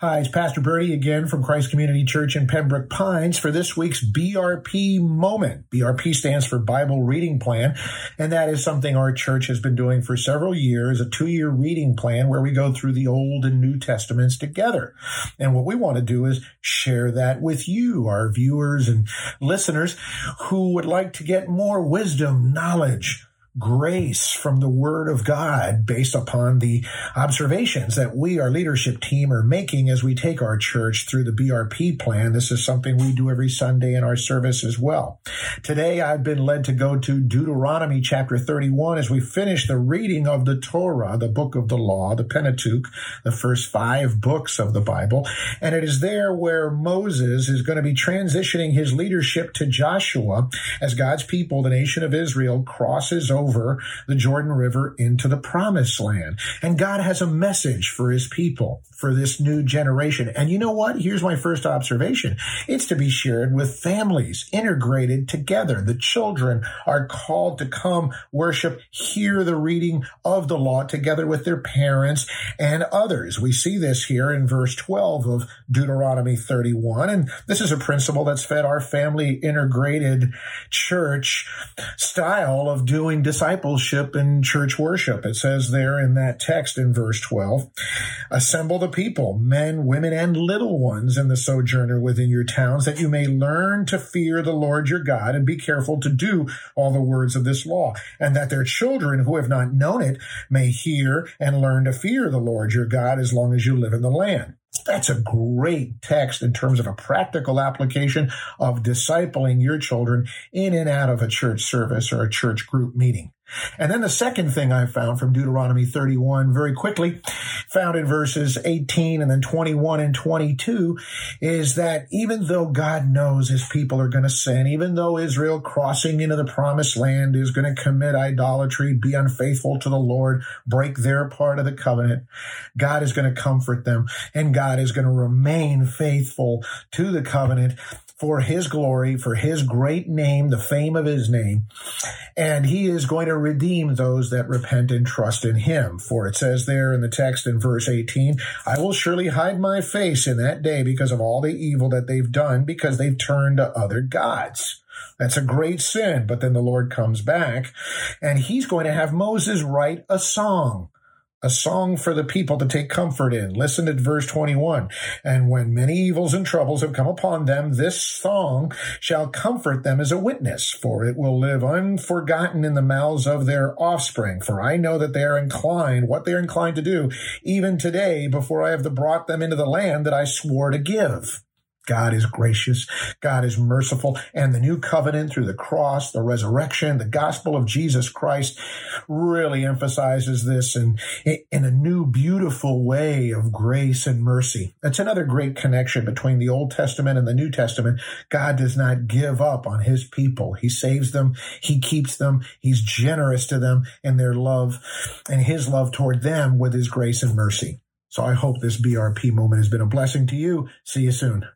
Hi, it's Pastor Bertie again from Christ Community Church in Pembroke Pines for this week's BRP moment. BRP stands for Bible Reading Plan, and that is something our church has been doing for several years, a two year reading plan where we go through the Old and New Testaments together. And what we want to do is share that with you, our viewers and listeners who would like to get more wisdom, knowledge, grace from the Word of God based upon the observations that we, our leadership team, are making as we take our church through the BRP plan. This is something we do every Sunday in our service as well. Today, I've been led to go to Deuteronomy chapter 31 as we finish the reading of the Torah, the book of the law, the Pentateuch, the first five books of the Bible. And it is there where Moses is going to be transitioning his leadership to Joshua as God's people, the nation of Israel, crosses over over the Jordan River into the promised land. And God has a message for his people, for this new generation. And you know what? Here's my first observation. It's to be shared with families, integrated together. The children are called to come worship, hear the reading of the law together with their parents and others. We see this here in verse 12 of Deuteronomy 31. And this is a principle that's fed our family integrated church style of doing discipleship and church worship. It says there in that text in verse 12, assemble the people, men, women, and little ones in the sojourner within your towns, that you may learn to fear the Lord your God and be careful to do all the words of this law, and that their children who have not known it may hear and learn to fear the Lord your God as long as you live in the land. That's a great text in terms of a practical application of discipling your children in and out of a church service or a church group meeting. And then the second thing I found from Deuteronomy 31 very quickly, found in verses 18 and then 21 and 22, is that even though God knows his people are going to sin, even though Israel crossing into the promised land is going to commit idolatry, be unfaithful to the Lord, break their part of the covenant, God is going to comfort them and God is going to remain faithful to the covenant for his glory, for his great name, the fame of his name. And he is going to redeem those that repent and trust in him. For it says there in the text in verse 18, I will surely hide my face in that day because of all the evil that they've done, because they've turned to other gods. That's a great sin. But then the Lord comes back and he's going to have Moses write a song a song for the people to take comfort in. Listen to verse 21. And when many evils and troubles have come upon them, this song shall comfort them as a witness, for it will live unforgotten in the mouths of their offspring. For I know that they are inclined, what they are inclined to do, even today, before I have brought them into the land that I swore to give. God is gracious. God is merciful. And the new covenant through the cross, the resurrection, the gospel of Jesus Christ really emphasizes this in, in a new, beautiful way of grace and mercy. That's another great connection between the Old Testament and the New Testament. God does not give up on his people. He saves them. He keeps them. He's generous to them in their love and his love toward them with his grace and mercy. So I hope this BRP moment has been a blessing to you. See you soon.